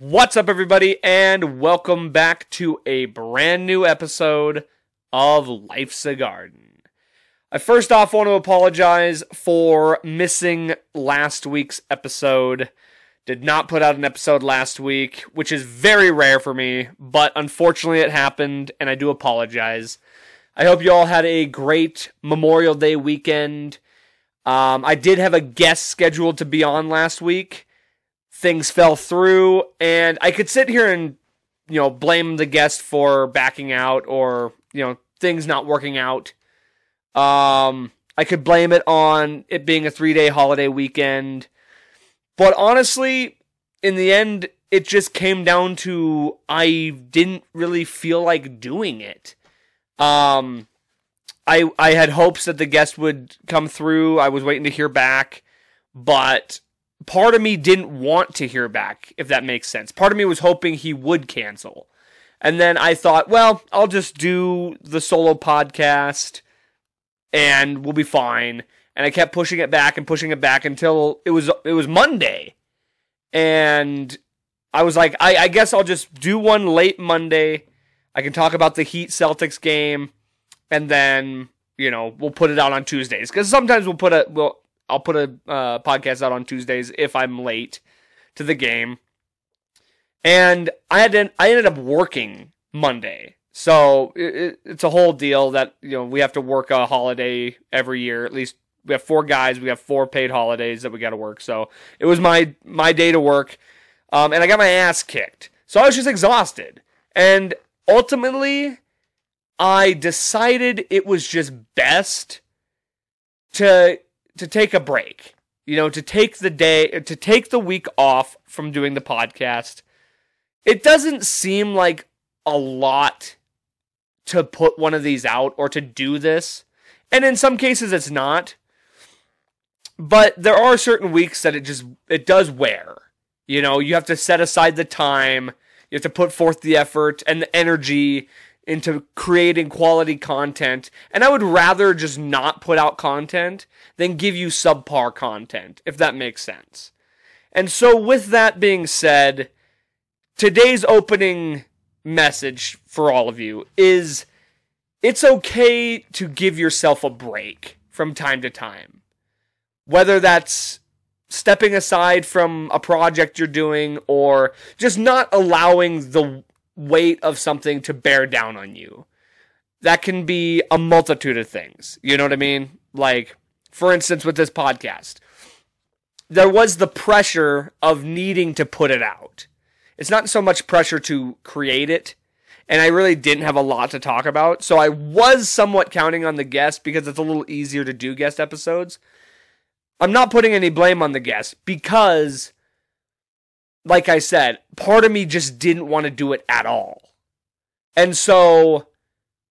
What's up, everybody, and welcome back to a brand new episode of Life's a Garden. I first off want to apologize for missing last week's episode. Did not put out an episode last week, which is very rare for me, but unfortunately it happened, and I do apologize. I hope you all had a great Memorial Day weekend. Um, I did have a guest scheduled to be on last week things fell through and I could sit here and you know blame the guest for backing out or you know things not working out. Um I could blame it on it being a 3-day holiday weekend. But honestly, in the end it just came down to I didn't really feel like doing it. Um I I had hopes that the guest would come through. I was waiting to hear back, but part of me didn't want to hear back, if that makes sense. Part of me was hoping he would cancel. And then I thought, well, I'll just do the solo podcast and we'll be fine. And I kept pushing it back and pushing it back until it was it was Monday. And I was like, I, I guess I'll just do one late Monday. I can talk about the Heat Celtics game, and then you know we'll put it out on Tuesdays because sometimes we'll put a we'll I'll put a uh, podcast out on Tuesdays if I'm late to the game. And I had to, I ended up working Monday, so it, it's a whole deal that you know we have to work a holiday every year. At least we have four guys, we have four paid holidays that we got to work. So it was my my day to work, um, and I got my ass kicked. So I was just exhausted, and ultimately, I decided it was just best to to take a break. You know, to take the day, to take the week off from doing the podcast. It doesn't seem like a lot to put one of these out or to do this. And in some cases it's not. But there are certain weeks that it just it does wear. You know, you have to set aside the time, you have to put forth the effort and the energy into creating quality content. And I would rather just not put out content than give you subpar content, if that makes sense. And so, with that being said, today's opening message for all of you is it's okay to give yourself a break from time to time. Whether that's stepping aside from a project you're doing or just not allowing the weight of something to bear down on you. That can be a multitude of things. You know what I mean? Like, for instance, with this podcast, there was the pressure of needing to put it out. It's not so much pressure to create it, and I really didn't have a lot to talk about. So I was somewhat counting on the guest because it's a little easier to do guest episodes. I'm not putting any blame on the guest because like I said, part of me just didn't want to do it at all. And so,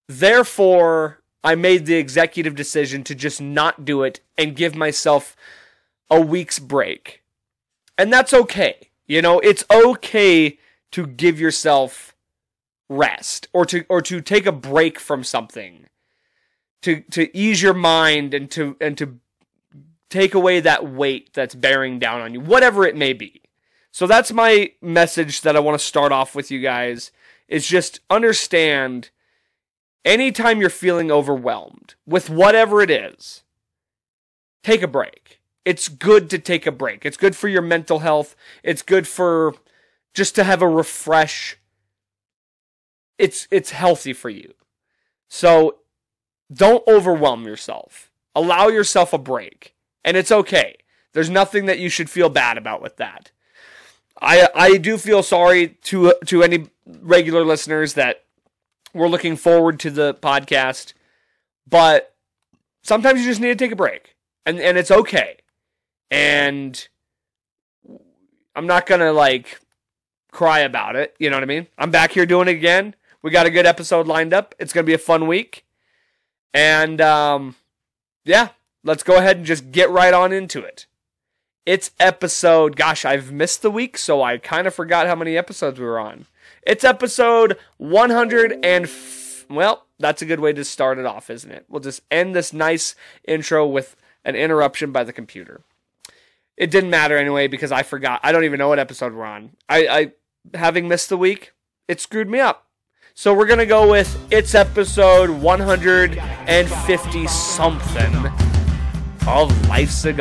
therefore, I made the executive decision to just not do it and give myself a week's break. And that's okay. You know, it's okay to give yourself rest or to or to take a break from something. To to ease your mind and to and to take away that weight that's bearing down on you, whatever it may be. So that's my message that I want to start off with you guys is just understand anytime you're feeling overwhelmed with whatever it is, take a break. It's good to take a break. It's good for your mental health. It's good for just to have a refresh. It's it's healthy for you. So don't overwhelm yourself. Allow yourself a break. And it's okay. There's nothing that you should feel bad about with that. I I do feel sorry to to any regular listeners that were looking forward to the podcast, but sometimes you just need to take a break, and and it's okay. And I'm not gonna like cry about it. You know what I mean? I'm back here doing it again. We got a good episode lined up. It's gonna be a fun week, and um, yeah, let's go ahead and just get right on into it. It's episode, gosh, I've missed the week, so I kind of forgot how many episodes we were on. It's episode 100 and, f- well, that's a good way to start it off, isn't it? We'll just end this nice intro with an interruption by the computer. It didn't matter anyway because I forgot. I don't even know what episode we're on. I, I having missed the week, it screwed me up. So we're to go with it's episode 150 something of Life's a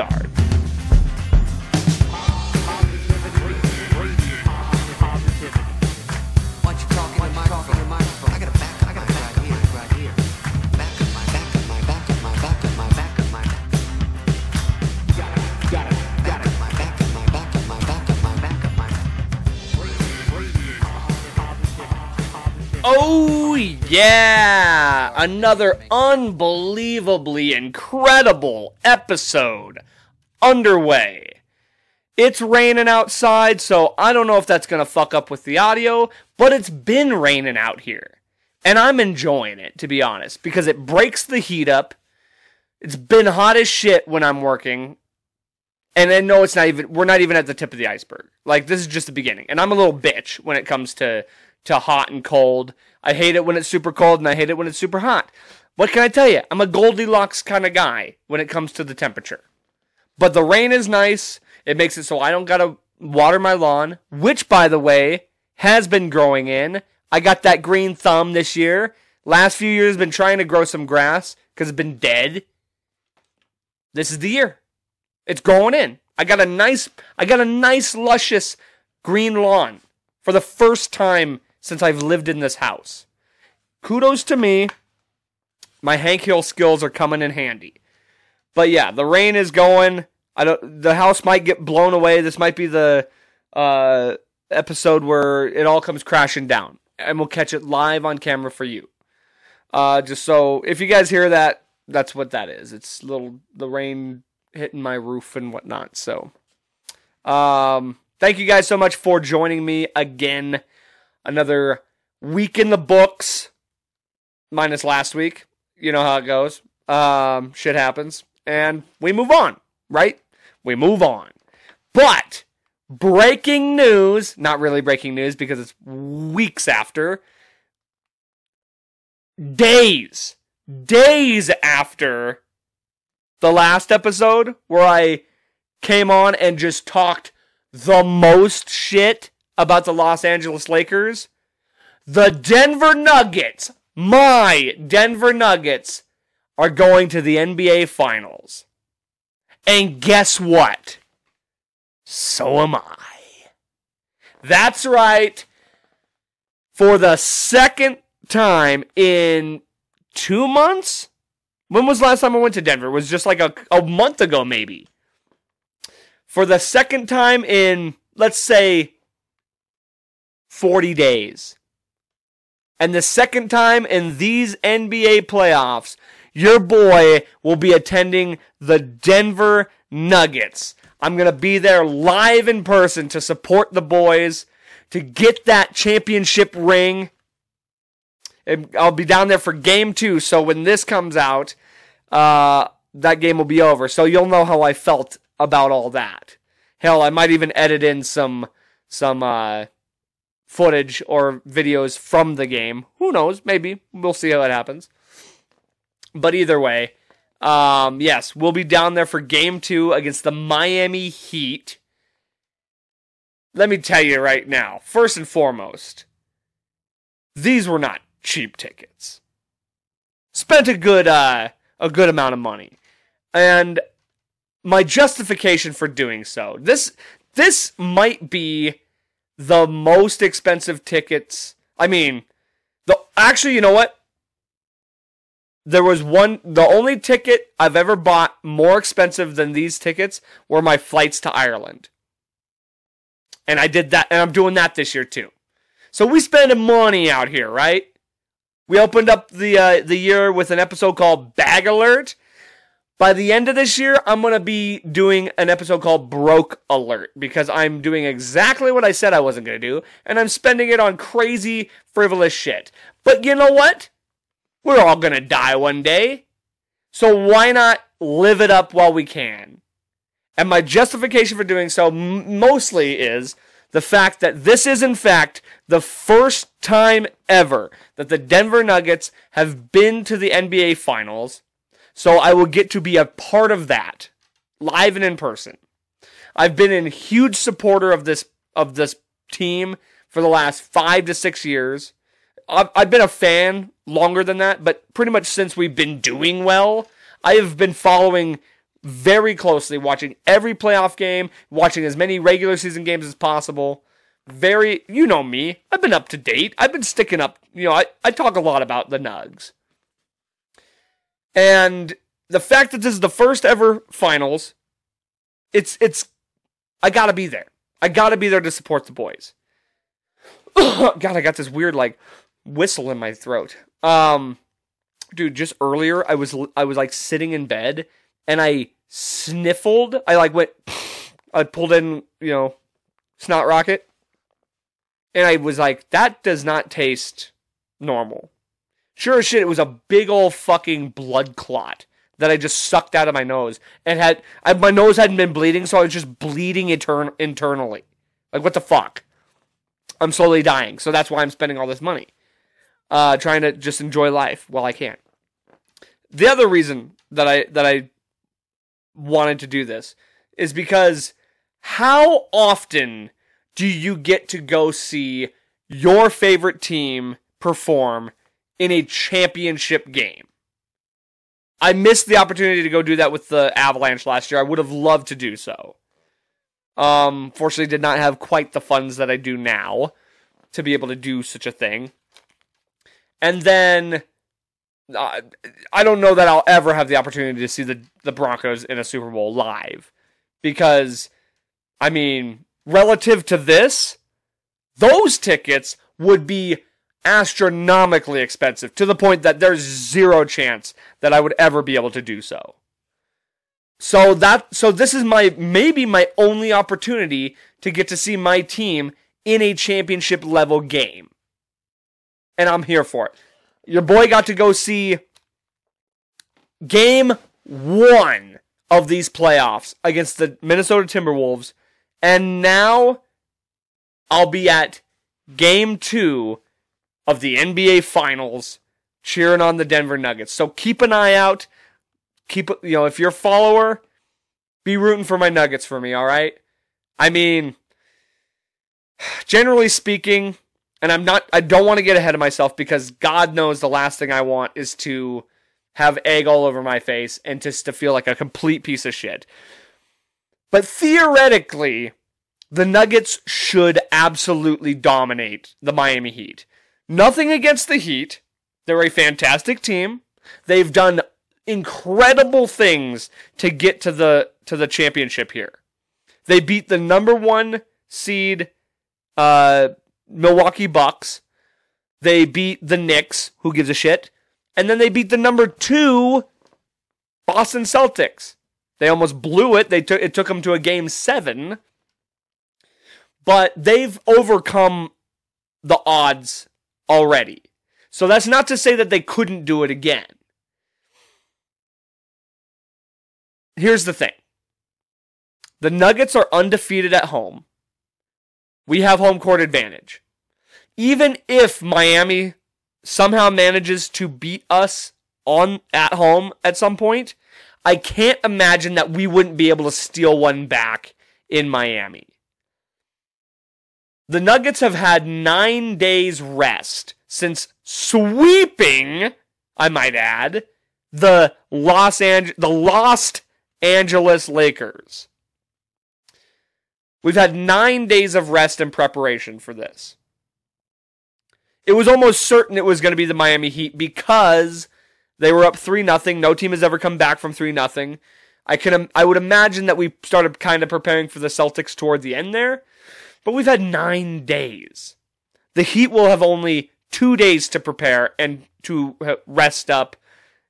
Oh, yeah! Another unbelievably incredible episode underway. It's raining outside, so I don't know if that's to fuck up with the audio, but it's been raining out here. And I'm enjoying it, to be honest, because it breaks the heat up. It's been hot as shit when I'm working. And I know it's not even, we're not even at the tip of the iceberg. Like, this is just the beginning. And I'm a little bitch when it comes to, to hot and cold. I hate it when it's super cold and I hate it when it's super hot. What can I tell you? I'm a Goldilocks kind of guy when it comes to the temperature. But the rain is nice. It makes it so I don't gotta water my lawn, which by the way, has been growing in. I got that green thumb this year. Last few years been trying to grow some grass because it's been dead. This is the year. It's growing in. I got a nice I got a nice luscious green lawn for the first time since I've lived in this house. Kudos to me. My Hank Hill skills are coming in handy. But yeah, the rain is going. I don't. The house might get blown away. This might be the uh, episode where it all comes crashing down, and we'll catch it live on camera for you. Uh, just so if you guys hear that, that's what that is. It's little the rain hitting my roof and whatnot. So, um, thank you guys so much for joining me again. Another week in the books, minus last week. You know how it goes. Um, shit happens, and we move on, right? We move on. But breaking news, not really breaking news because it's weeks after, days, days after the last episode where I came on and just talked the most shit about the Los Angeles Lakers. The Denver Nuggets, my Denver Nuggets, are going to the NBA Finals. And guess what? So am I. That's right. For the second time in two months? When was the last time I went to Denver? It was just like a, a month ago, maybe. For the second time in, let's say, 40 days. And the second time in these NBA playoffs, your boy will be attending the Denver Nuggets. I'm going to be there live in person to support the boys, to get that championship ring. I'll be down there for game two. So when this comes out, uh, that game will be over. So you'll know how I felt about all that. Hell, I might even edit in some some uh, footage or videos from the game. Who knows? Maybe we'll see how it happens. But either way, um, yes, we'll be down there for game two against the Miami Heat. Let me tell you right now, first and foremost, these were not cheap tickets. Spent a good uh, a good amount of money. And my justification for doing so. This this might be the most expensive tickets. I mean, the actually, you know what? There was one the only ticket I've ever bought more expensive than these tickets were my flights to Ireland. And I did that and I'm doing that this year too. So we spending money out here, right? We opened up the uh, the year with an episode called Bag Alert. By the end of this year, I'm going to be doing an episode called Broke Alert because I'm doing exactly what I said I wasn't going to do, and I'm spending it on crazy, frivolous shit. But you know what? We're all going to die one day. So why not live it up while we can? And my justification for doing so m- mostly is the fact that this is, in fact, the first time ever that the Denver Nuggets have been to the NBA Finals. So I will get to be a part of that, live and in person. I've been a huge supporter of this of this team for the last five to six years. I've, I've been a fan longer than that, but pretty much since we've been doing well, I have been following very closely, watching every playoff game, watching as many regular season games as possible. Very, you know me, I've been up to date. I've been sticking up, you know, I, I talk a lot about the Nugs. And the fact that this is the first ever finals, it's, it's, I gotta be there. I gotta be there to support the boys. God, I got this weird, like, whistle in my throat. Um, dude, just earlier I was I was like sitting in bed and I sniffled. I like went, I pulled in, you know, snot rocket, and I was like, that does not taste normal. Sure as shit, it was a big old fucking blood clot that I just sucked out of my nose and had I, my nose hadn't been bleeding, so I was just bleeding intern- internally. Like what the fuck? I'm slowly dying, so that's why I'm spending all this money, uh, trying to just enjoy life while I can. The other reason that I that I wanted to do this is because how often do you get to go see your favorite team perform in a championship game? I missed the opportunity to go do that with the Avalanche last year. I would have loved to do so. Um, fortunately, did not have quite the funds that I do now to be able to do such a thing. And then uh, I don't know that I'll ever have the opportunity to see the the Broncos in a Super Bowl live because I mean, relative to this, those tickets would be astronomically expensive to the point that there's zero chance that I would ever be able to do so. So that so this is my maybe my only opportunity to get to see my team in a championship level game. And I'm here for it. Your boy got to go see game 1 of these playoffs against the Minnesota Timberwolves and now I'll be at game 2 of the NBA finals cheering on the Denver Nuggets. So keep an eye out. Keep you know if you're a follower be rooting for my nuggets for me all right? I mean generally speaking and i'm not i don't want to get ahead of myself because god knows the last thing i want is to have egg all over my face and just to feel like a complete piece of shit. But theoretically the nuggets should absolutely dominate the miami heat nothing against the heat they're a fantastic team they've done incredible things to get to the to the championship here. They beat the number one seed uh, Milwaukee Bucks. They beat the Knicks, who gives a shit, and then they beat the number two Boston Celtics. They almost blew it. They took it took them to a game seven, but they've overcome the odds already. So that's not to say that they couldn't do it again. here's the thing the Nuggets are undefeated at home. We have home court advantage. Even if Miami somehow manages to beat us on at home at some point, I can't imagine that we wouldn't be able to steal one back in Miami. The Nuggets have had 9 days rest since sweeping, I might add, the Los Angeles the lost Angeles Lakers. We've had nine days of rest and preparation for this. It was almost certain it was going to be the Miami Heat because they were up 3 nothing. No team has ever come back from 3 nothing. I can I would imagine that we started kind of preparing for the Celtics toward the end there, but we've had 9 days. The Heat will have only 2 days to prepare and to uh, rest up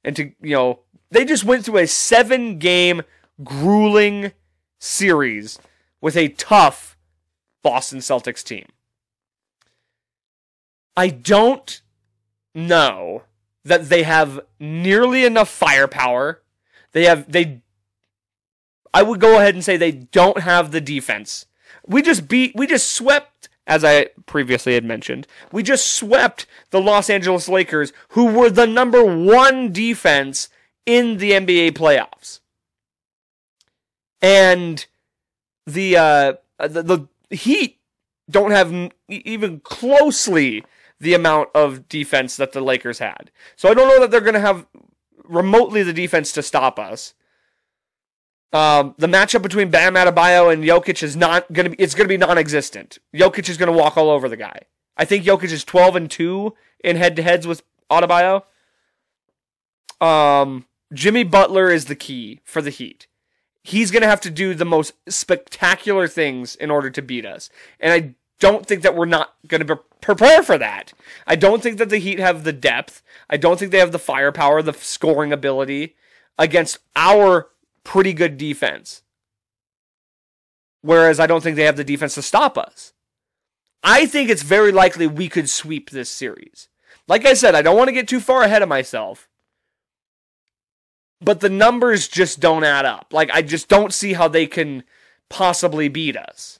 and to, you know, they just went through a seven game grueling series with a tough Boston Celtics team. I don't know that they have nearly enough firepower. They have they I would go ahead and say they don't have the defense. We just beat we just swept as I previously had mentioned. We just swept the Los Angeles Lakers who were the number 1 defense in the NBA playoffs. And the uh the, the Heat don't have even closely the amount of defense that the Lakers had. So I don't know that they're going to have remotely the defense to stop us. Um, the matchup between Bam Adebayo and Jokic is not going to be. It's going to be non-existent. Jokic is going to walk all over the guy. I think Jokic is twelve and two in head-to-heads with Adebayo. Um, Jimmy Butler is the key for the Heat. He's going to have to do the most spectacular things in order to beat us, and I don't think that we're not going to prepare for that. I don't think that the Heat have the depth. I don't think they have the firepower, the scoring ability against our pretty good defense. Whereas I don't think they have the defense to stop us. I think it's very likely we could sweep this series. Like I said, I don't want to get too far ahead of myself. But the numbers just don't add up. Like, I just don't see how they can possibly beat us.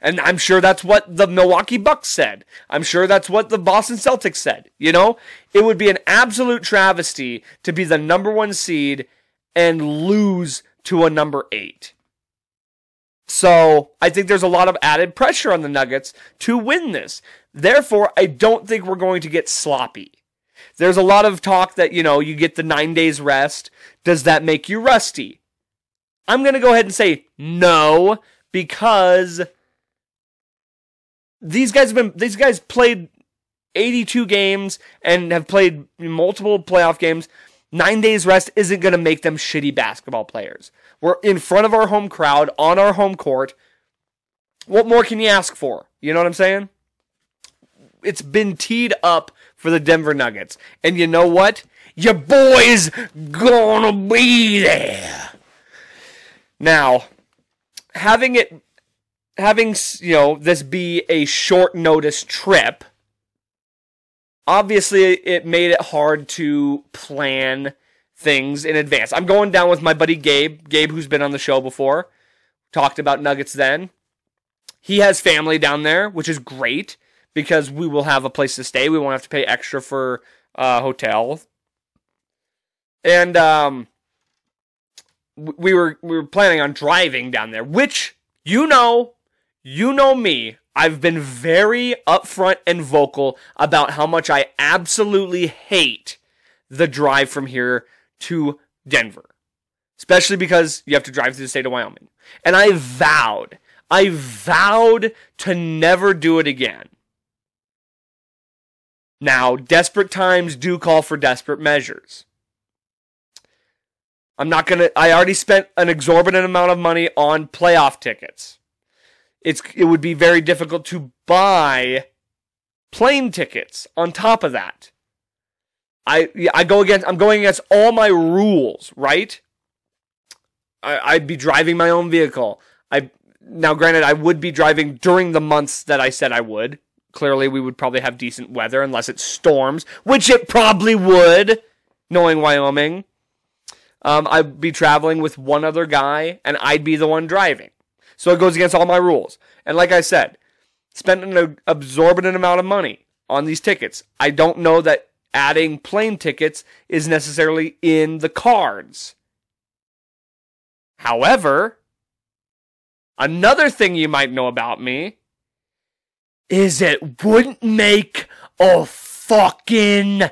And I'm sure that's what the Milwaukee Bucks said. I'm sure that's what the Boston Celtics said. You know, it would be an absolute travesty to be the number one seed and lose to a number eight. So I think there's a lot of added pressure on the Nuggets to win this. Therefore, I don't think we're going to get sloppy. There's a lot of talk that, you know, you get the nine days rest. Does that make you rusty? I'm going to go ahead and say no, because these guys have been these guys played 82 games and have played multiple playoff games. Nine days rest isn't going to make them shitty basketball players. We're in front of our home crowd on our home court. What more can you ask for? You know what I'm saying? It's been teed up for the Denver Nuggets. And you know what? Your boy's gonna be there. Now, having it having you know this be a short notice trip obviously it made it hard to plan things in advance. I'm going down with my buddy gabe gabe who's been on the show before. Talked about nuggets then. He has family down there which is great because we will have a place to stay. We won't have to pay extra for uh, hotel. And um we were we were planning on driving down there which you know you know me. I've been very upfront and vocal about how much I absolutely hate the drive from here to Denver. Especially because you have to drive through the state of Wyoming. And I vowed, I vowed to never do it again. Now, desperate times do call for desperate measures. I'm not gonna, I already spent an exorbitant amount of money on playoff tickets it's it would be very difficult to buy plane tickets on top of that. I I go against I'm going against all my rules, right? I, I'd be driving my own vehicle. I now granted I would be driving during the months that I said I would. Clearly we would probably have decent weather unless it storms, which it probably would, knowing Wyoming. Um, I'd be traveling with one other guy, and I'd be the one driving. So it goes against all my rules. And like I said, spent an absorbent amount of money on these tickets. I don't know that adding plane tickets is necessarily in the cards. However, another thing you might know about me is it wouldn't make a fucking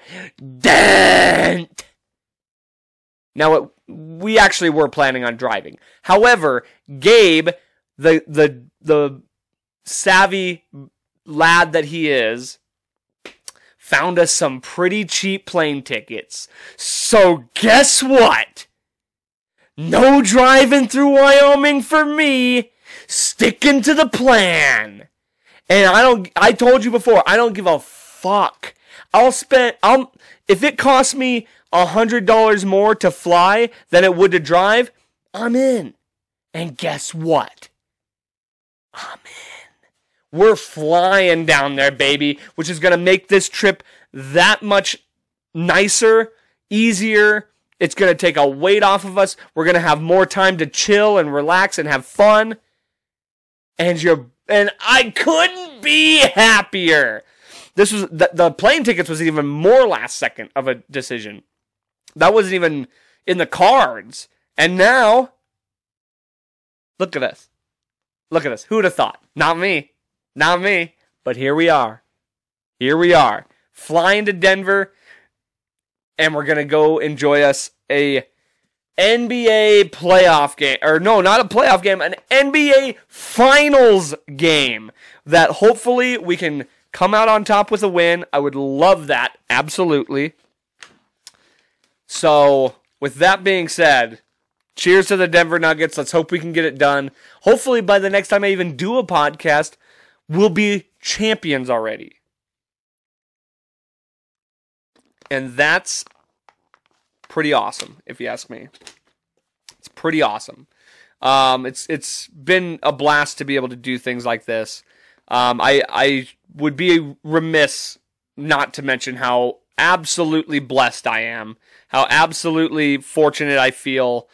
dent. Now, it, we actually were planning on driving. However, Gabe the the the savvy lad that he is found us some pretty cheap plane tickets. So guess what? No driving through Wyoming for me. Sticking to the plan. And I don't I told you before, I don't give a fuck. I'll spend I'll if it costs me a hundred dollars more to fly than it would to drive, I'm in. And guess what? I'm in. We're flying down there, baby, which is going to make this trip that much nicer, easier. It's going to take a weight off of us. We're going to have more time to chill and relax and have fun. And you're and I couldn't be happier. This was the, the plane tickets was even more last second of a decision. That wasn't even in the cards. And now look at us. Look at us. Who would have thought? Not me. Not me, but here we are. Here we are. Flying to Denver, and we're to go enjoy us a NBA playoff game. Or no, not a playoff game, an NBA finals game that hopefully we can come out on top with a win. I would love that. Absolutely. So, with that being said, cheers to the Denver Nuggets. Let's hope we can get it done. Hopefully, by the next time I even do a podcast, we'll be champions already. And that's pretty awesome, if you ask me. It's pretty awesome. Um, it's it's been a blast to be able to do things like this. Um, I I would be remiss not to mention how absolutely blessed I am, how absolutely fortunate I feel,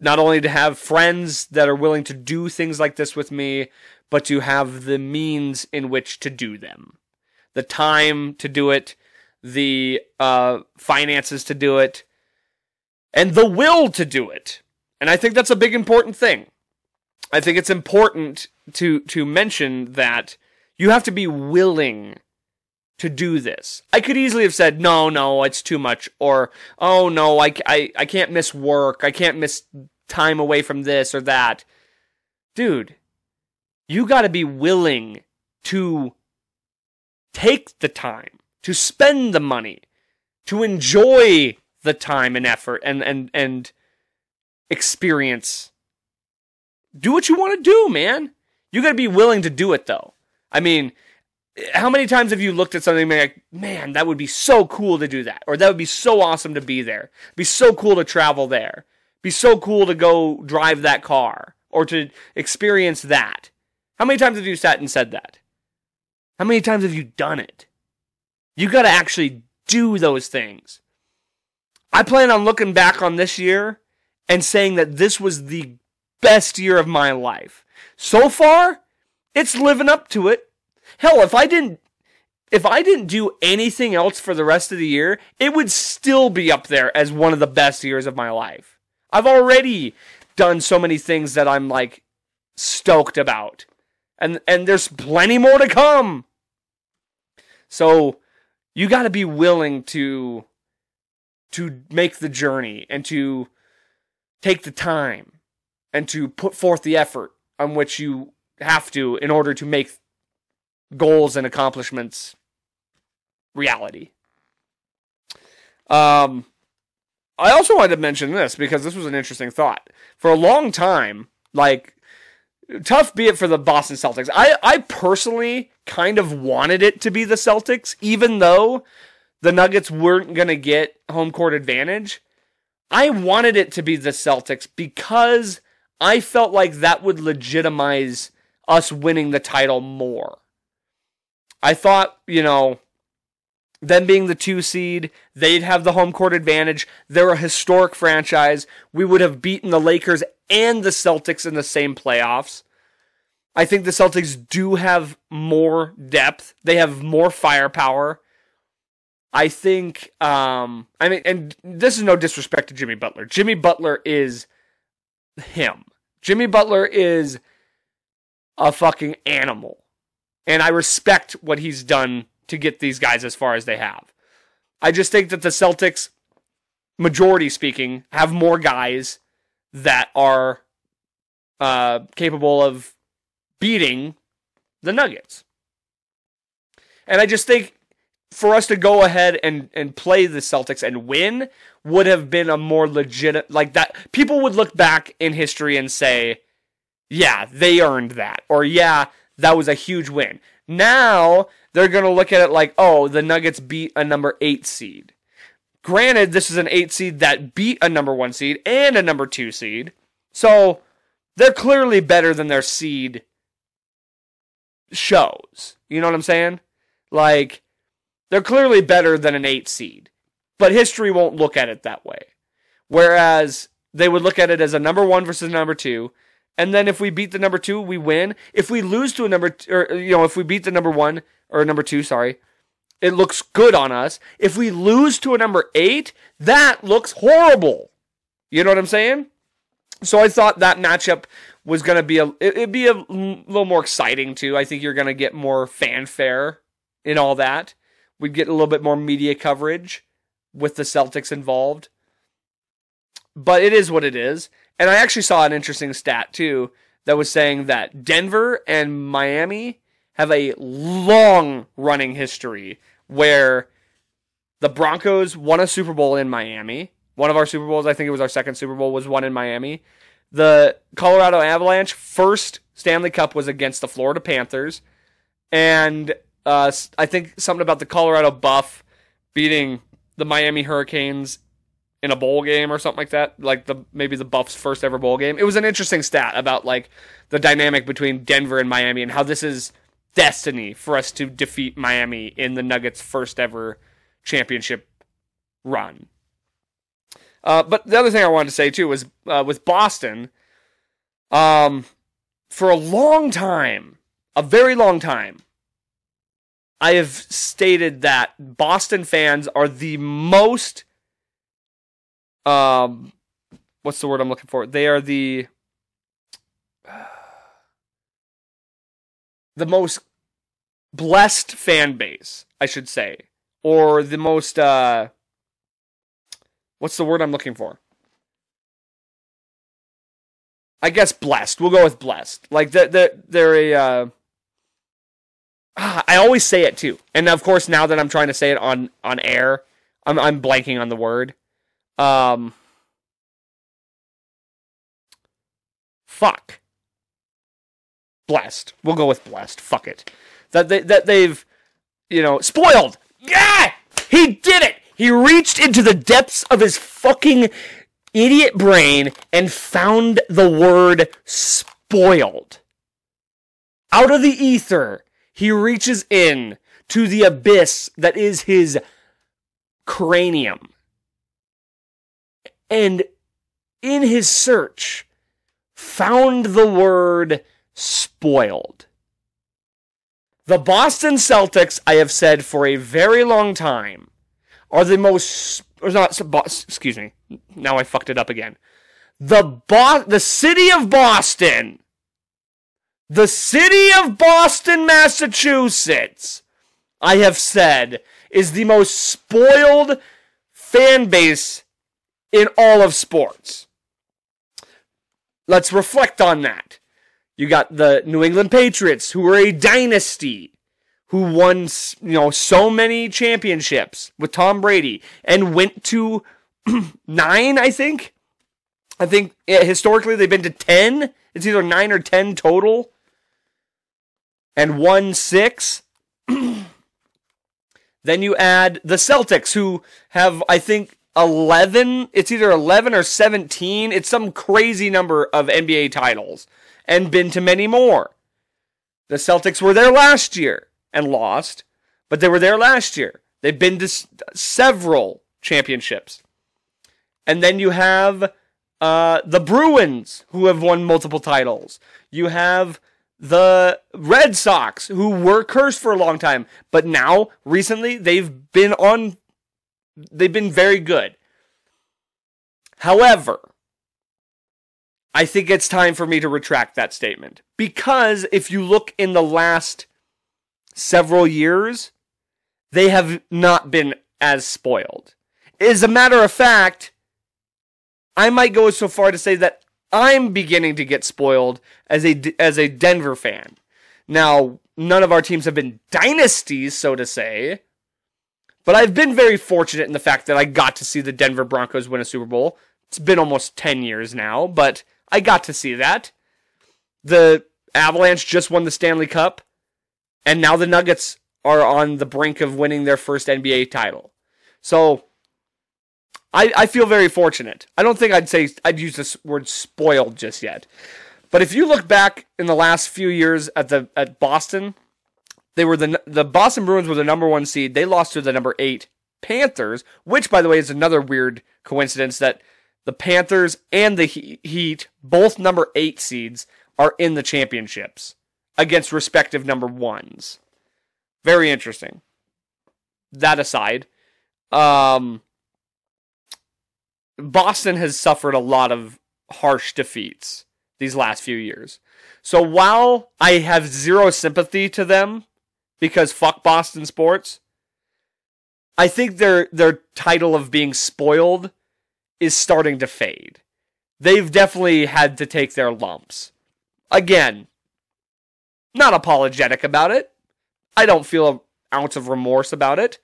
not only to have friends that are willing to do things like this with me, but to have the means in which to do them, the time to do it, the uh, finances to do it, and the will to do it. And I think that's a big important thing. I think it's important to to mention that you have to be willing to do this. I could easily have said, no, no, it's too much. Or, oh, no, I, I, I can't miss work. I can't miss time away from this or that. Dude, you got to be willing to take the time, to spend the money, to enjoy the time and effort and, and, and experience. Do what you want to do, man. You got to be willing to do it, though. I mean, how many times have you looked at something and been like, man, that would be so cool to do that? Or that would be so awesome to be there. It'd be so cool to travel there. It'd be so cool to go drive that car or to experience that. How many times have you sat and said that? How many times have you done it? You got to actually do those things. I plan on looking back on this year and saying that this was the best year of my life. So far, it's living up to it. Hell, if I didn't if I didn't do anything else for the rest of the year, it would still be up there as one of the best years of my life. I've already done so many things that I'm like stoked about. And and there's plenty more to come. So you got to be willing to to make the journey and to take the time and to put forth the effort on which you have to in order to make goals and accomplishments reality. Um, I also wanted to mention this because this was an interesting thought. For a long time, like tough be it for the Boston Celtics. I I personally kind of wanted it to be the Celtics, even though the Nuggets weren't going to get home court advantage. I wanted it to be the Celtics because I felt like that would legitimize us winning the title more. I thought, you know, them being the two seed, they'd have the home court advantage. They're a historic franchise. We would have beaten the Lakers and the Celtics in the same playoffs. I think the Celtics do have more depth. They have more firepower. I think, um, I mean, and this is no disrespect to Jimmy Butler. Jimmy Butler is him. Jimmy Butler is a fucking animal. And I respect what he's done to get these guys as far as they have. I just think that the Celtics, majority speaking, have more guys that are uh, capable of beating the Nuggets. And I just think for us to go ahead and, and play the Celtics and win would have been a more legit like that. People would look back in history and say, yeah, they earned that. Or yeah, that was a huge win. Now they're going to look at it like, oh, the Nuggets beat a number eight seed. Granted, this is an eight seed that beat a number one seed and a number two seed. So they're clearly better than their seed shows. You know what I'm saying? Like, they're clearly better than an eight seed. But history won't look at it that way. Whereas they would look at it as a number one versus number two. And then if we beat the number two, we win. If we lose to a number, t- or you know, if we beat the number one or number two, sorry, it looks good on us. If we lose to a number eight, that looks horrible. You know what I'm saying? So I thought that matchup was going to be a it- it'd be a little more exciting too. I think you're going to get more fanfare in all that. We'd get a little bit more media coverage with the Celtics involved. But it is what it is. And I actually saw an interesting stat too that was saying that Denver and Miami have a long running history where the Broncos won a Super Bowl in Miami. One of our Super Bowls, I think it was our second Super Bowl, was won in Miami. The Colorado Avalanche first Stanley Cup was against the Florida Panthers, and uh, I think something about the Colorado Buff beating the Miami Hurricanes in a bowl game or something like that. Like the maybe the Buffs' first ever bowl game. It was an interesting stat about like the dynamic between Denver and Miami and how this is destiny for us to defeat Miami in the Nuggets' first ever championship run. Uh, but the other thing I wanted to say too was uh, with Boston, um, for a long time, a very long time, I have stated that Boston fans are the most, um, what's the word I'm looking for? They are the the most blessed fan base, I should say, or the most uh what's the word I'm looking for? I guess blessed. We'll go with blessed. Like the the they're a uh I always say it too. And of course now that I'm trying to say it on on air, I'm I'm blanking on the word. Um fuck. Blessed. We'll go with blessed. Fuck it. That they that they've you know, spoiled. Yeah! He did it. He reached into the depths of his fucking idiot brain and found the word spoiled. Out of the ether, he reaches in to the abyss that is his cranium. And in his search, found the word spoiled. The Boston Celtics, I have said for a very long time, are the most or not excuse me. Now I fucked it up again. The Bo- the city of Boston. The city of Boston, Massachusetts, I have said is the most spoiled fan base in all of sports. Let's reflect on that. You got the New England Patriots, who were a dynasty, who won you know so many championships with Tom Brady and went to nine, I think. I think eh, historically they've been to ten. It's either nine or ten total, and won six. then you add the Celtics, who have I think eleven. It's either eleven or seventeen. It's some crazy number of NBA titles and been to many more. The Celtics were there last year and lost, but they were there last year. They've been to several championships. And then you have uh, the Bruins, who have won multiple titles. You have the Red Sox, who were cursed for a long time, but now recently they've been on. They've been very good. However, I think it's time for me to retract that statement. Because if you look in the last several years, they have not been as spoiled. As a matter of fact, I might go so far to say that I'm beginning to get spoiled as a as a Denver fan. Now, none of our teams have been dynasties, so to say, but I've been very fortunate in the fact that I got to see the Denver Broncos win a Super Bowl. It's been almost 10 years now, but I got to see that. The Avalanche just won the Stanley Cup, and now the Nuggets are on the brink of winning their first NBA title. So I, I feel very fortunate. I don't think I'd say I'd use this word spoiled just yet. But if you look back in the last few years at the at Boston, they were the the Boston Bruins were the number one seed. They lost to the number eight Panthers, which by the way is another weird coincidence that the Panthers and the Heat, both number eight seeds, are in the championships against respective number ones. Very interesting. That aside, um, Boston has suffered a lot of harsh defeats these last few years. So while I have zero sympathy to them because fuck Boston sports, I think their their title of being spoiled is starting to fade. They've definitely had to take their lumps. Again, not apologetic about it. I don't feel an ounce of remorse about it.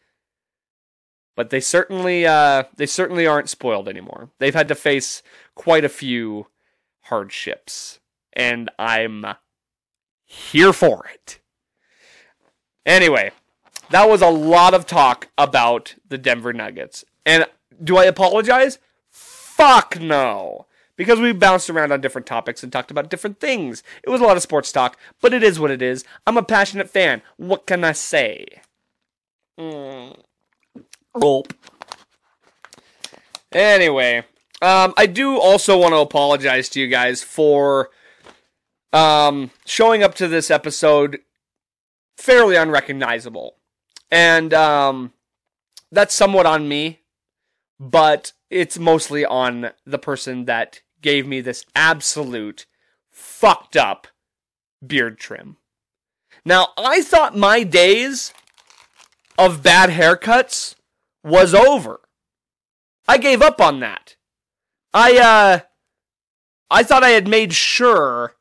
But they certainly uh, they certainly aren't spoiled anymore. They've had to face quite a few hardships, and I'm here for it. Anyway, that was a lot of talk about the Denver Nuggets. And do I apologize? Fuck no. Because we bounced around on different topics and talked about different things. It was a lot of sports talk, but it is what it is. I'm a passionate fan. What can I say? Mm. Gulp. Anyway, um, I do also want to apologize to you guys for um, showing up to this episode fairly unrecognizable. And um, that's somewhat on me, but it's mostly on the person that gave me this absolute fucked up beard trim. Now, I thought my days of bad haircuts was over. I gave up on that. I uh I thought I had made sure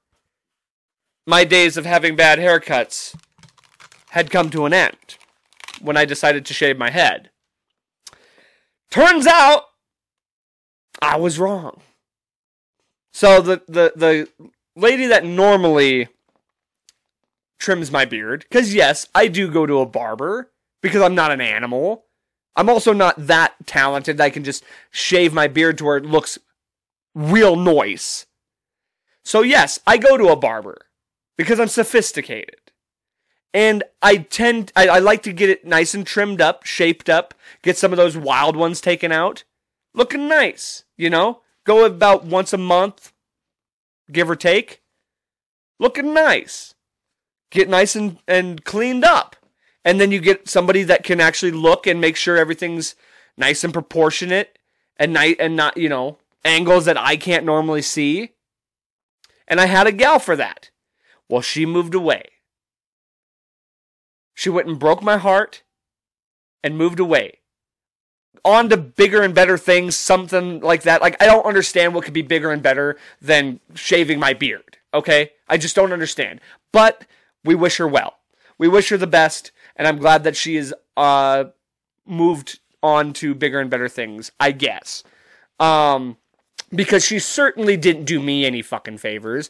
my days of having bad haircuts had come to an end when I decided to shave my head. Turns out I was wrong. So the the the lady that normally trims my beard cuz yes, I do go to a barber because I'm not an animal. I'm also not that talented that I can just shave my beard to where it looks real nice. So yes, I go to a barber because I'm sophisticated. And I tend, I, I like to get it nice and trimmed up, shaped up, get some of those wild ones taken out. Looking nice, you know? Go about once a month, give or take. Looking nice. Get nice and, and cleaned up. And then you get somebody that can actually look and make sure everything's nice and proportionate and night and not, you know, angles that I can't normally see. And I had a gal for that. Well, she moved away. She went and broke my heart and moved away. On to bigger and better things, something like that. Like, I don't understand what could be bigger and better than shaving my beard, okay? I just don't understand. But we wish her well. We wish her the best, and I'm glad that she is uh, moved on to bigger and better things, I guess. Um, because she certainly didn't do me any fucking favors.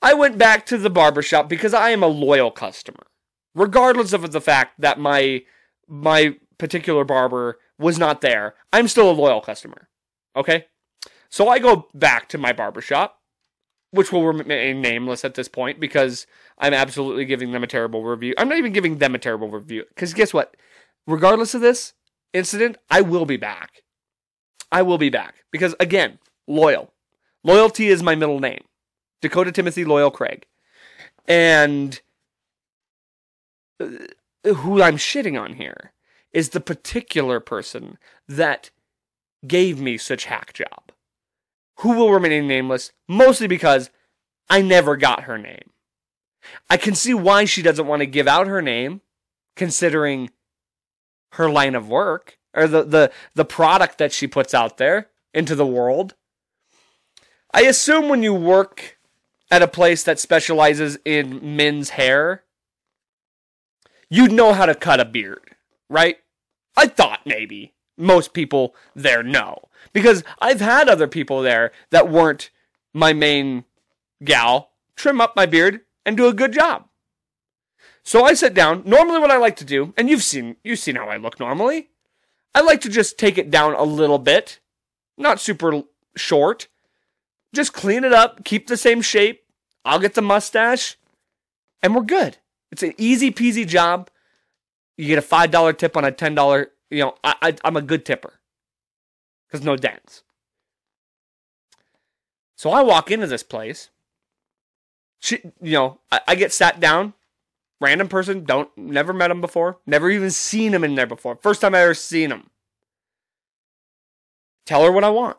I went back to the barbershop because I am a loyal customer. Regardless of the fact that my my particular barber was not there, I'm still a loyal customer. Okay? So I go back to my barbershop, which will remain nameless at this point because I'm absolutely giving them a terrible review. I'm not even giving them a terrible review because guess what? Regardless of this incident, I will be back. I will be back because again, loyal. Loyalty is my middle name. Dakota Timothy Loyal Craig. And who I'm shitting on here is the particular person that gave me such hack job. Who will remain nameless mostly because I never got her name. I can see why she doesn't want to give out her name considering her line of work or the the the product that she puts out there into the world. I assume when you work at a place that specializes in men's hair, you'd know how to cut a beard, right? I thought maybe. Most people there know. Because I've had other people there that weren't my main gal trim up my beard and do a good job. So I sit down. Normally what I like to do, and you've seen you've seen how I look normally. I like to just take it down a little bit. Not super short. Just clean it up, keep the same shape. I'll get the mustache, and we're good. It's an easy peasy job. You get a five dollar tip on a ten dollar. You know, I, I I'm a good tipper because no dents. So I walk into this place. She, you know, I, I get sat down. Random person, don't never met him before, never even seen him in there before. First time I ever seen him. Tell her what I want.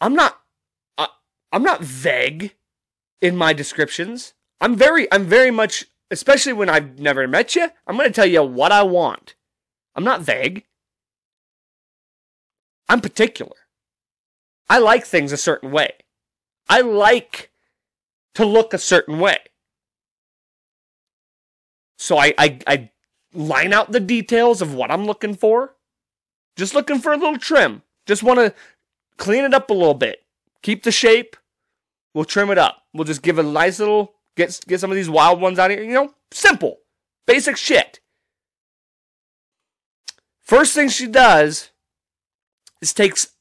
I'm not I'm not vague in my descriptions. I'm very I'm very much especially when I've never met you, I'm going to tell you what I want. I'm not vague. I'm particular. I like things a certain way. I like to look a certain way. So I, I, I line out the details of what I'm looking for. Just looking for a little trim. Just want to clean it up a little bit. Keep the shape. We'll trim it up. We'll just give it a nice little get get some of these wild ones out of here. You know, simple, basic shit. First thing she does is takes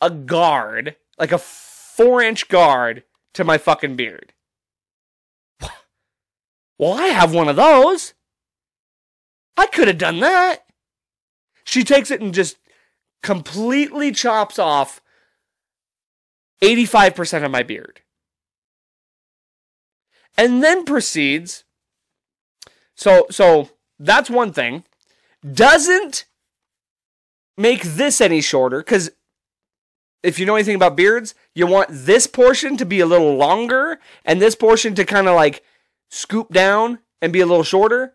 a guard, like a four inch guard, to my fucking beard. Well, I have one of those. I could have done that. She takes it and just completely chops off 85% of my beard. And then proceeds so so that's one thing. Doesn't make this any shorter cuz if you know anything about beards, you want this portion to be a little longer and this portion to kind of like scoop down and be a little shorter.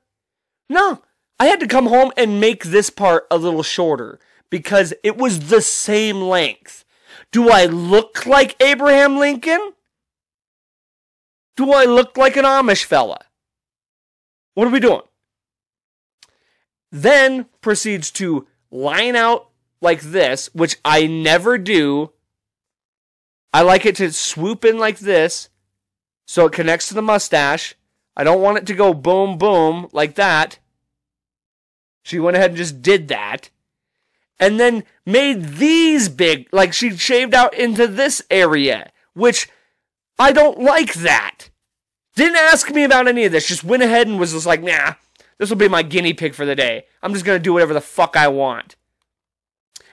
No, I had to come home and make this part a little shorter because it was the same length. Do I look like Abraham Lincoln? Do I look like an Amish fella? What are we doing? Then proceeds to line out like this, which I never do. I like it to swoop in like this so it connects to the mustache. I don't want it to go boom, boom like that. She went ahead and just did that. And then made these big, like she shaved out into this area, which I don't like that. Didn't ask me about any of this, just went ahead and was just like, nah, this will be my guinea pig for the day. I'm just gonna do whatever the fuck I want.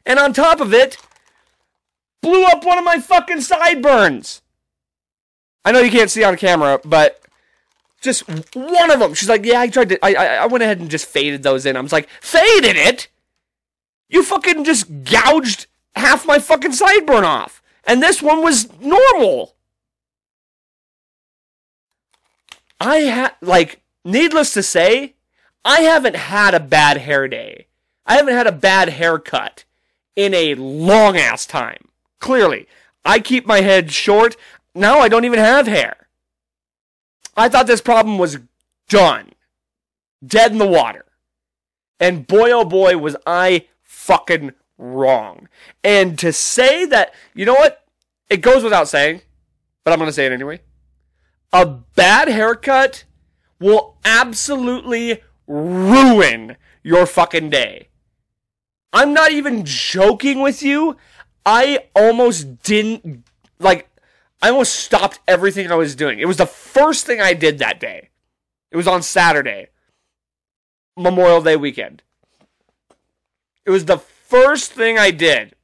And on top of it, blew up one of my fucking sideburns. I know you can't see on camera, but just one of them. She's like, yeah, I tried to. I, I, I went ahead and just faded those in. I was like, faded it? You fucking just gouged half my fucking sideburn off, and this one was normal. I had like, needless to say, I haven't had a bad hair day. I haven't had a bad haircut in a long ass time. Clearly, I keep my head short. Now I don't even have hair. I thought this problem was done. Dead in the water. And boy, oh boy, was I fucking wrong. And to say that, you know what? It goes without saying, but I'm going to say it anyway. A bad haircut will absolutely ruin your fucking day. I'm not even joking with you. I almost didn't, like, I almost stopped everything I was doing. It was the first thing I did that day. It was on Saturday, Memorial Day weekend. It was the first thing I did.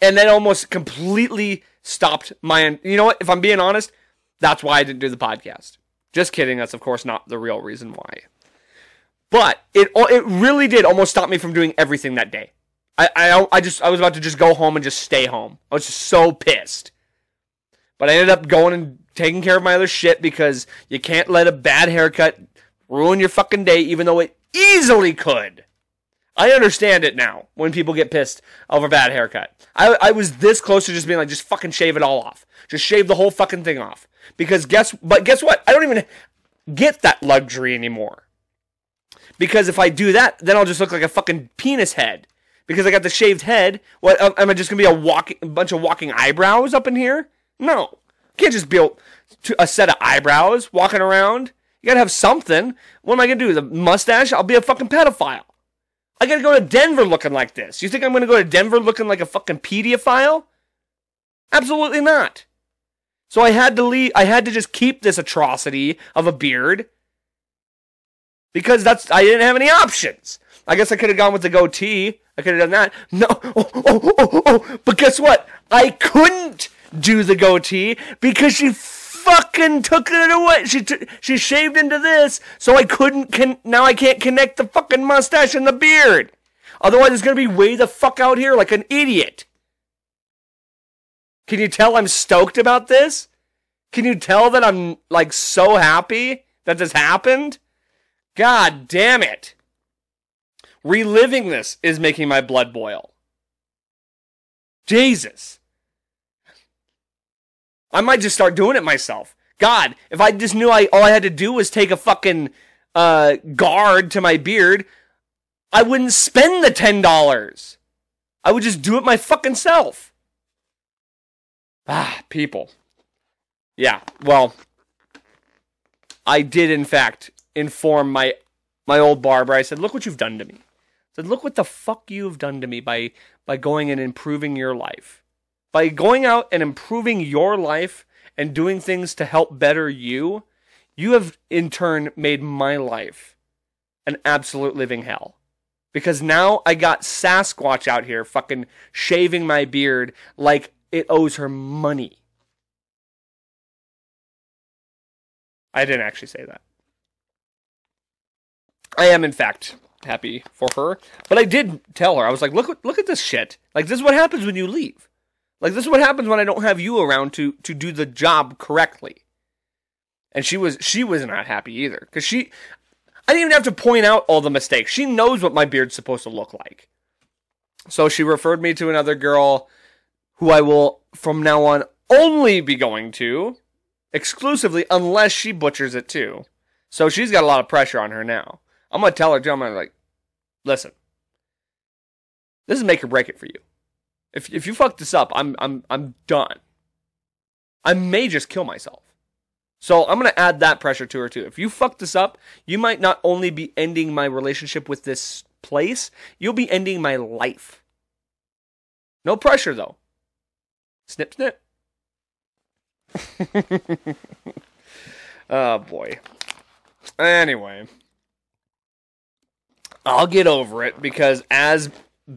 And then almost completely stopped my. You know what? If I'm being honest, that's why I didn't do the podcast. Just kidding. That's, of course, not the real reason why. But it, it really did almost stop me from doing everything that day. I, I, I just I was about to just go home and just stay home. I was just so pissed. But I ended up going and taking care of my other shit because you can't let a bad haircut ruin your fucking day, even though it easily could. I understand it now when people get pissed over bad haircut. I, I was this close to just being like, just fucking shave it all off. Just shave the whole fucking thing off. Because guess, but guess what? I don't even get that luxury anymore. Because if I do that, then I'll just look like a fucking penis head because I got the shaved head. What uh, am I just gonna be a walking a bunch of walking eyebrows up in here? No, can't just a, a set of eyebrows walking around. You gotta have something. What am I gonna do? The mustache? I'll be a fucking pedophile. I gotta go to Denver looking like this. You think I'm gonna go to Denver looking like a fucking pedophile? Absolutely not. So I had to leave. I had to just keep this atrocity of a beard because that's I didn't have any options. I guess I could have gone with the goatee. I could have done that. No, oh, oh, oh, oh, but guess what? I couldn't do the goatee because she fucking took it away. She t- she shaved into this, so I couldn't. Con- now I can't connect the fucking mustache and the beard. Otherwise, it's gonna be way the fuck out here like an idiot. Can you tell I'm stoked about this? Can you tell that I'm like so happy that this happened? God damn it. Reliving this is making my blood boil. Jesus. I might just start doing it myself. God, if I just knew I all I had to do was take a fucking uh, guard to my beard, I wouldn't spend the ten dollars. I would just do it my fucking self. Ah, people. Yeah, well, I did in fact inform my my old barber. I said, "Look what you've done to me." I said, "Look what the fuck you've done to me by by going and improving your life. By going out and improving your life and doing things to help better you, you have in turn made my life an absolute living hell." Because now I got Sasquatch out here fucking shaving my beard like it owes her money. I didn't actually say that. I am, in fact, happy for her. But I did tell her, I was like, look, look at this shit. Like, this is what happens when you leave. Like, this is what happens when I don't have you around to, to do the job correctly. And she was, she was not happy either. Because she, I didn't even have to point out all the mistakes. She knows what my beard's supposed to look like. So she referred me to another girl who I will, from now on, only be going to exclusively unless she butchers it too. So she's got a lot of pressure on her now. I'm gonna tell her too. I'm gonna like, listen, this is make or break it for you. If if you fuck this up, I'm I'm I'm done. I may just kill myself. So I'm gonna add that pressure to her too. If you fuck this up, you might not only be ending my relationship with this place, you'll be ending my life. No pressure though. Snip snip. oh boy. Anyway, I'll get over it because, as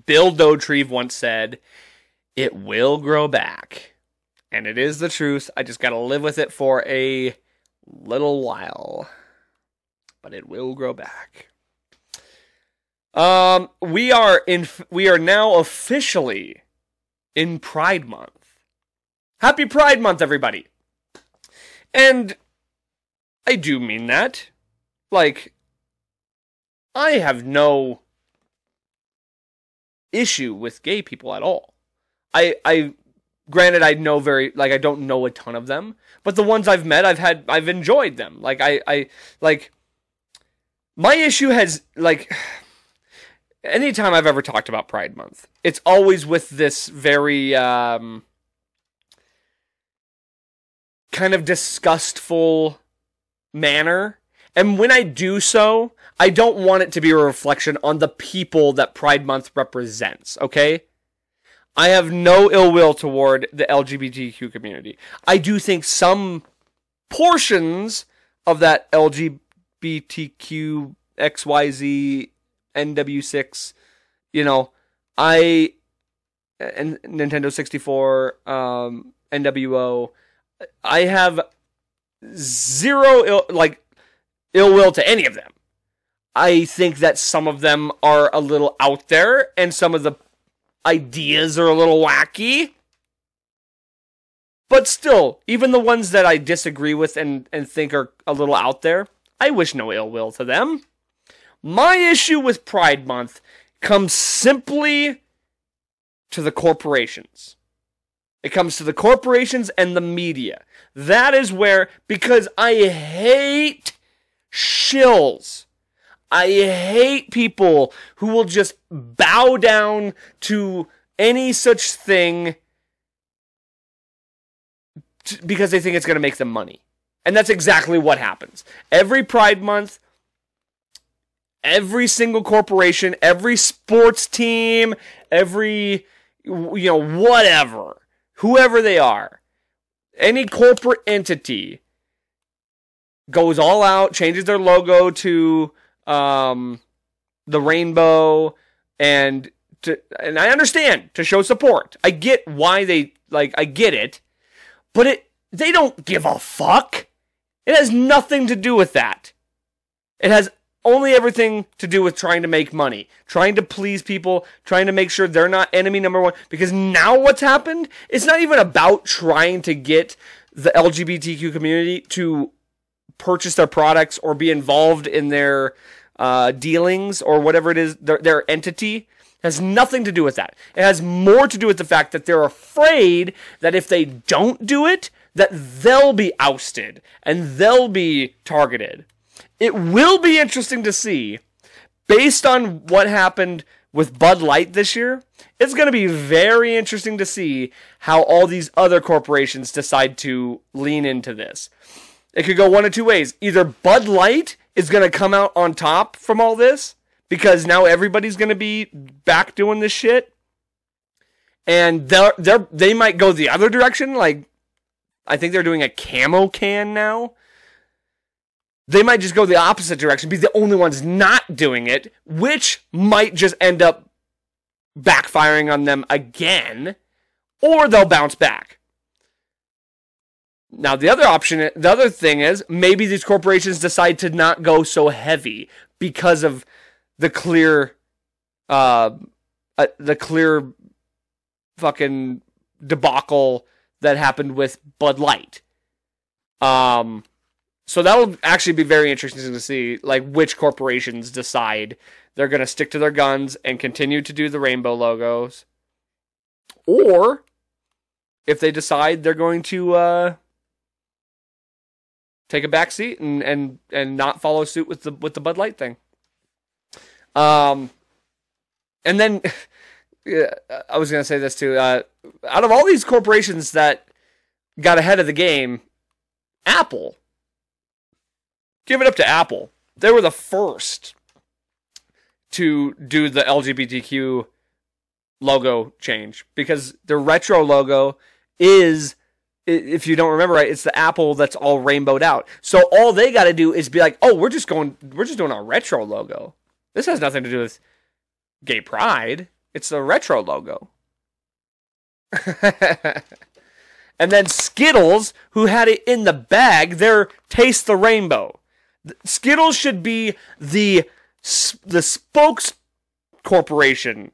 Bill Dauterive once said, it will grow back. And it is the truth. I just got to live with it for a little while. But it will grow back. Um, we are in. We are now officially in Pride Month. Happy Pride Month, everybody. And I do mean that. Like, I have no issue with gay people at all. I, I, granted, I know very, like, I don't know a ton of them, but the ones I've met, I've had, I've enjoyed them. Like, I, I, like, my issue has, like, anytime I've ever talked about Pride Month, it's always with this very, um, kind of disgustful manner. And when I do so, I don't want it to be a reflection on the people that Pride Month represents, okay? I have no ill will toward the LGBTQ community. I do think some portions of that LGBTQ XYZ NW6, you know, I and Nintendo 64 um NWO I have zero Ill, like ill will to any of them. I think that some of them are a little out there and some of the ideas are a little wacky. But still, even the ones that I disagree with and, and think are a little out there, I wish no ill will to them. My issue with Pride Month comes simply to the corporations. It comes to the corporations and the media. That is where, because I hate shills. I hate people who will just bow down to any such thing t- because they think it's going to make them money. And that's exactly what happens. Every Pride Month, every single corporation, every sports team, every, you know, whatever, whoever they are, any corporate entity goes all out, changes their logo to um, the rainbow, and to, and I understand to show support. I get why they like. I get it, but it they don't give a fuck. It has nothing to do with that. It has only everything to do with trying to make money, trying to please people, trying to make sure they're not enemy number one. Because now what's happened, it's not even about trying to get the LGBTQ community to purchase their products or be involved in their uh, dealings or whatever it is, their, their entity. Has nothing to do with that. It has more to do with the fact that they're afraid that if they don't do it, that they'll be ousted and they'll be targeted. It will be interesting to see, based on what happened with Bud Light this year, it's going to be very interesting to see how all these other corporations decide to lean into this. It could go one of two ways. Either Bud Light is going to come out on top from all this because now everybody's going to be back doing this shit. And they're, they're, they might go the other direction. Like, I think they're doing a camo can now they might just go the opposite direction, be the only ones not doing it, which might just end up backfiring on them again, or they'll bounce back. Now, the other option, the other thing is maybe these corporations decide to not go so heavy because of the clear, uh, uh the clear fucking debacle that happened with Bud Light. Um, so that'll actually be very interesting to see, like which corporations decide they're going to stick to their guns and continue to do the rainbow logos, or if they decide they're going to uh, take a back seat and and and not follow suit with the with the Bud Light thing. Um, and then yeah, I was going to say this too. Uh, out of all these corporations that got ahead of the game, Apple give it up to Apple. They were the first to do the LGBTQ logo change because the retro logo is if you don't remember right it's the apple that's all rainbowed out. So all they got to do is be like oh we're just going we're just doing a retro logo. This has nothing to do with gay pride. It's the retro logo. And then skittles who had it in the bag their taste the rainbow. Skittles should be the the spokes corporation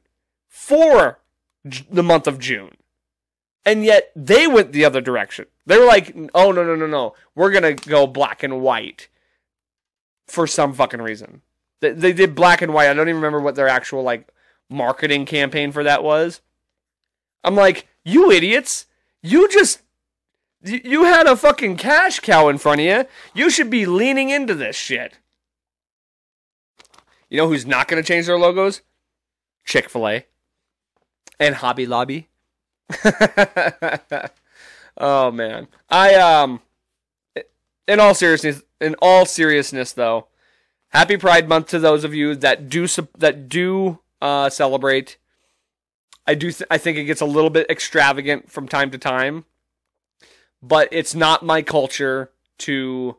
for the month of June. And yet they went the other direction. They were like, "Oh no, no, no, no. We're going to go black and white." For some fucking reason. They, they did black and white. I don't even remember what their actual like marketing campaign for that was. I'm like, "You idiots. You just you had a fucking cash cow in front of you. You should be leaning into this shit. You know who's not going to change their logos? Chick fil A and Hobby Lobby. oh man. I um in all seriousness in all seriousness though, happy Pride month to those of you that do that do uh celebrate. I do th- I think it gets a little bit extravagant from time to time but it's not my culture to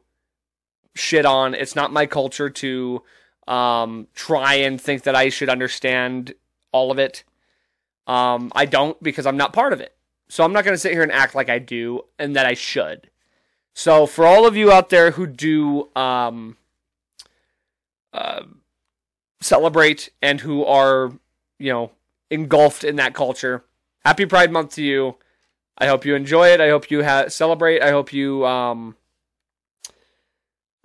shit on. It's not my culture to um, try and think that I should understand all of it. Um, I don't because I'm not part of it. So I'm not going to sit here and act like I do and that I should. So for all of you out there who do um, uh, celebrate and who are, you know, engulfed in that culture, happy Pride Month to you. I hope you enjoy it. I hope you ha- celebrate. I hope you um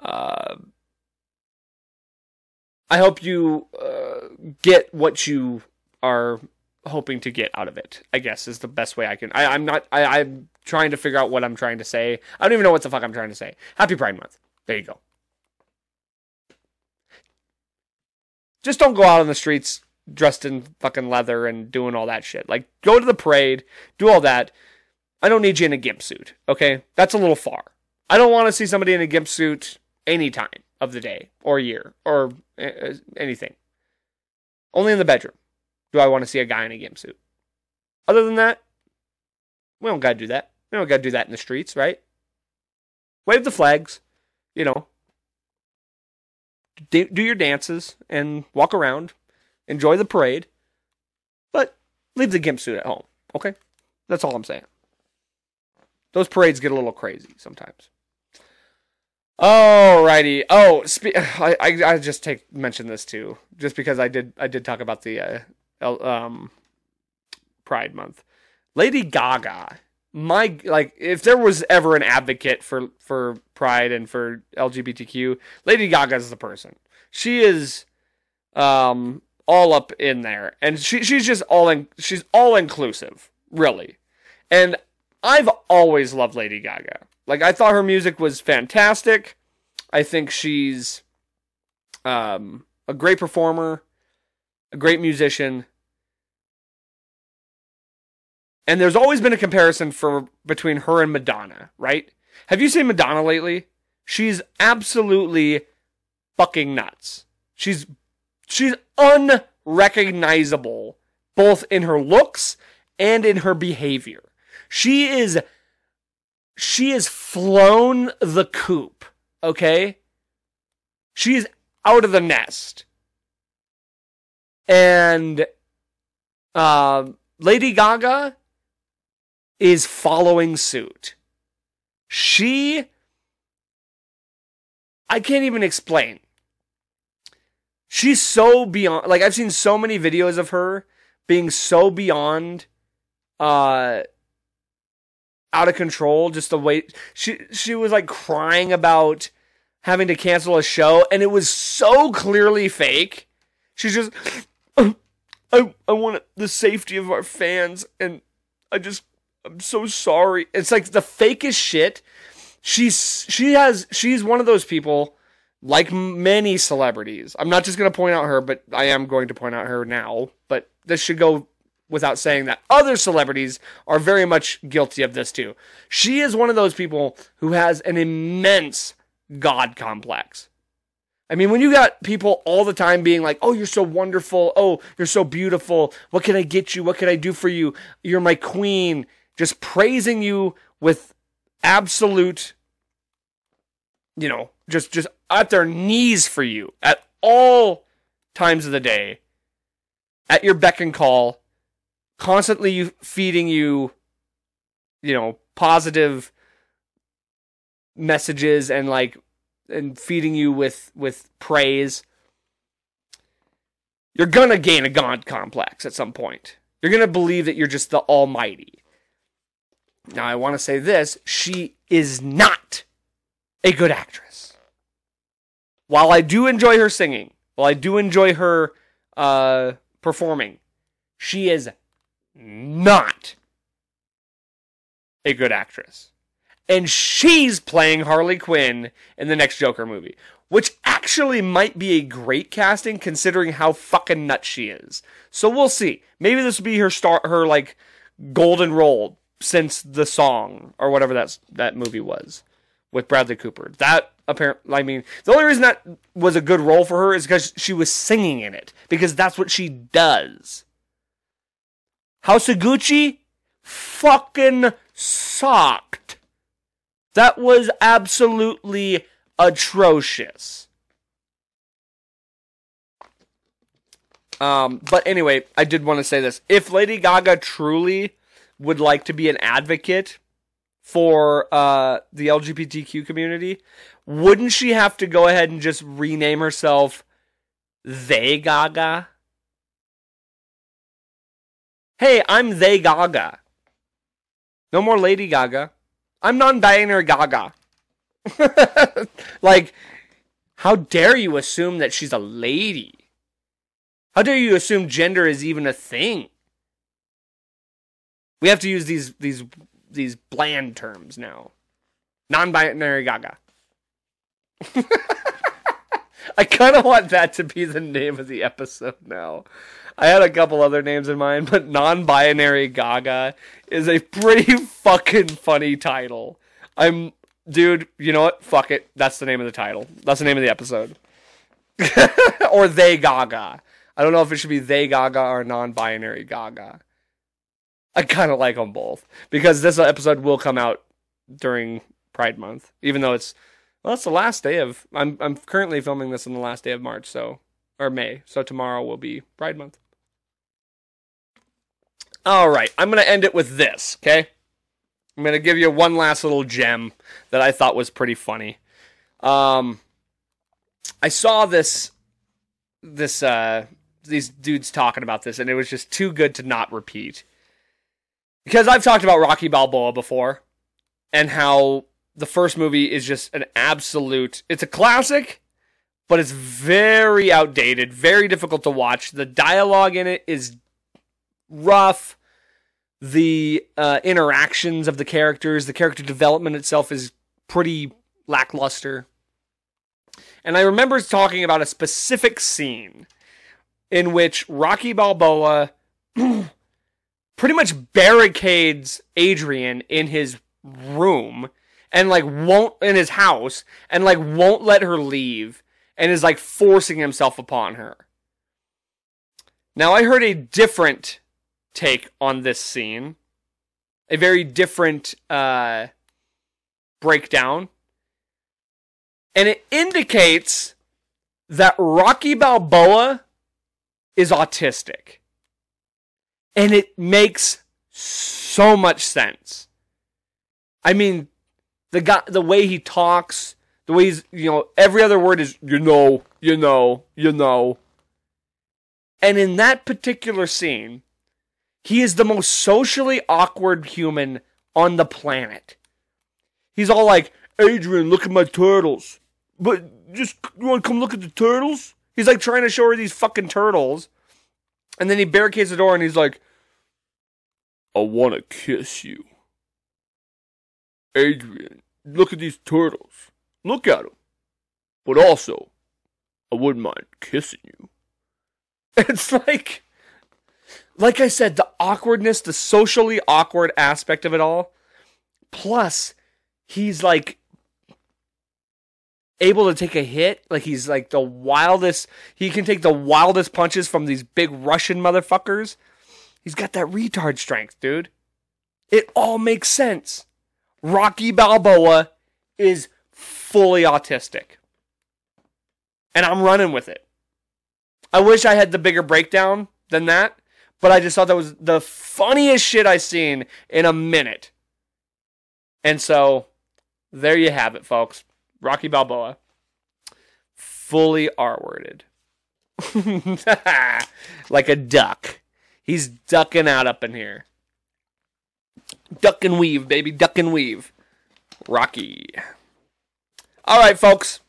uh I hope you uh, get what you are hoping to get out of it. I guess is the best way I can. I, I'm not. I, I'm trying to figure out what I'm trying to say. I don't even know what the fuck I'm trying to say. Happy Pride Month. There you go. Just don't go out on the streets dressed in fucking leather and doing all that shit. Like, go to the parade, do all that. I don't need you in a gimp suit, okay? That's a little far. I don't want to see somebody in a gimp suit any time of the day or year or uh, anything. Only in the bedroom do I want to see a guy in a gimp suit. Other than that, we don't got to do that. We don't got to do that in the streets, right? Wave the flags, you know. Do, do your dances and walk around. Enjoy the parade. But leave the gimp suit at home, okay? That's all I'm saying. Those parades get a little crazy sometimes. Alrighty. Oh, spe- I, I I just take mention this too, just because I did I did talk about the uh, um Pride Month. Lady Gaga, my like, if there was ever an advocate for for Pride and for LGBTQ, Lady Gaga is the person. She is, um, all up in there, and she she's just all in. She's all inclusive, really, and I've always loved Lady Gaga. Like I thought her music was fantastic. I think she's um, a great performer, a great musician. And there's always been a comparison for between her and Madonna, right? Have you seen Madonna lately? She's absolutely fucking nuts. She's she's unrecognizable both in her looks and in her behavior. She is she has flown the coop, okay? She's out of the nest. And uh, Lady Gaga is following suit. She I can't even explain. She's so beyond like I've seen so many videos of her being so beyond uh out of control just the way she she was like crying about having to cancel a show and it was so clearly fake she's just i i want the safety of our fans and i just i'm so sorry it's like the fakest shit she's she has she's one of those people like many celebrities i'm not just to point out her but i am going to point out her now but this should go without saying that other celebrities are very much guilty of this too. She is one of those people who has an immense God complex. I mean, when you got people all the time being like, oh, you're so wonderful. Oh, you're so beautiful. What can I get you? What can I do for you? You're my queen. Just praising you with absolute, you know, just, just at their knees for you at all times of the day, at your beck and call constantly feeding you, you know, positive messages and like and feeding you with with praise you're gonna gain a god complex at some point. You're gonna believe that you're just the almighty. Now i want to say this she is not a good actress. While i do enjoy her singing while i do enjoy her uh performing she is not a good actress. And she's playing Harley Quinn in the next Joker movie, which actually might be a great casting considering how fucking nuts she is. So we'll see. Maybe this will be her start her like golden role since the song or whatever that's that movie was with Bradley Cooper. That apparently I mean, the only reason that was a good role for her is because she was singing in it because that's what she does. House of Gucci fucking sucked. That was absolutely atrocious. Um, but anyway, I did want to say this. If Lady Gaga truly would like to be an advocate for uh, the LGBTQ community, wouldn't she have to go ahead and just rename herself They Gaga? Hey, I'm They Gaga. No more Lady Gaga. I'm non-binary Gaga. like, how dare you assume that she's a lady? How dare you assume gender is even a thing? We have to use these these these bland terms now. Non-binary Gaga. I kind of want that to be the name of the episode now. I had a couple other names in mind, but non-binary Gaga is a pretty fucking funny title. I'm dude, you know what? Fuck it. That's the name of the title. That's the name of the episode. or they Gaga. I don't know if it should be they Gaga or non-binary Gaga. I kind of like them both because this episode will come out during Pride Month, even though it's well, it's the last day of. I'm I'm currently filming this on the last day of March, so or May, so tomorrow will be Pride Month. All right, I'm gonna end it with this. Okay, I'm gonna give you one last little gem that I thought was pretty funny. Um, I saw this, this, uh, these dudes talking about this, and it was just too good to not repeat. Because I've talked about Rocky Balboa before, and how the first movie is just an absolute, it's a classic, but it's very outdated, very difficult to watch. The dialogue in it is rough. The uh, interactions of the characters, the character development itself is pretty lackluster. And I remember talking about a specific scene in which Rocky Balboa pretty much barricades Adrian in his room and like won't in his house and like won't let her leave and is like forcing himself upon her. Now I heard a different take on this scene. A very different uh breakdown. And it indicates that Rocky Balboa is autistic. And it makes so much sense. I mean, the guy, the way he talks, the way he's, you know, every other word is, you know, you know, you know. And in that particular scene, he is the most socially awkward human on the planet. He's all like, Adrian, look at my turtles. But just, you want to come look at the turtles? He's like trying to show her these fucking turtles. And then he barricades the door and he's like, I want to kiss you. Adrian, look at these turtles. Look at them. But also, I wouldn't mind kissing you. It's like, like I said, the awkwardness, the socially awkward aspect of it all. Plus, he's like able to take a hit. Like he's like the wildest. He can take the wildest punches from these big Russian motherfuckers. He's got that retard strength, dude. It all makes sense. Rocky Balboa is fully autistic. And I'm running with it. I wish I had the bigger breakdown than that, but I just thought that was the funniest shit I seen in a minute. And so there you have it, folks. Rocky Balboa. Fully R worded. like a duck. He's ducking out up in here. Duck and weave, baby. Duck and weave. Rocky. All right, folks.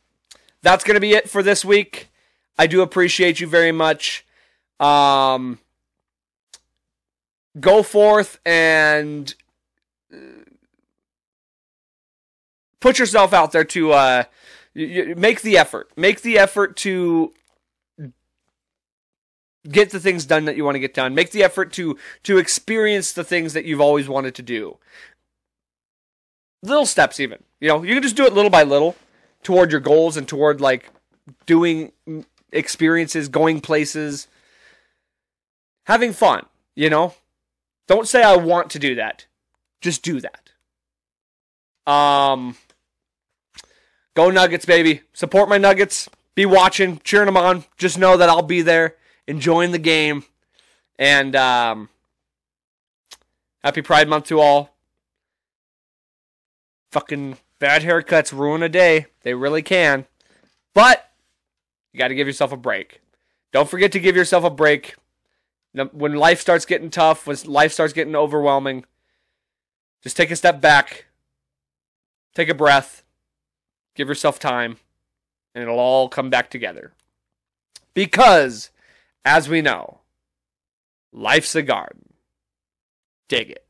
That's going to be it for this week. I do appreciate you very much. Um, go forth and uh, put yourself out there to uh, make the effort. Make the effort to get the things done that you want to get done. Make the effort to to experience the things that you've always wanted to do. Little steps, even you know, you can just do it little by little toward your goals and toward like doing experiences, going places, having fun. You know, don't say I want to do that. Just do that. Um, go Nuggets, baby. Support my Nuggets. Be watching, cheering them on. Just know that I'll be there, enjoying the game. And um, happy Pride Month to all. Fucking bad haircuts ruin a day. They really can. But you got to give yourself a break. Don't forget to give yourself a break. When life starts getting tough, when life starts getting overwhelming, just take a step back, take a breath, give yourself time, and it'll all come back together. Because, as we know, life's a garden. Dig it.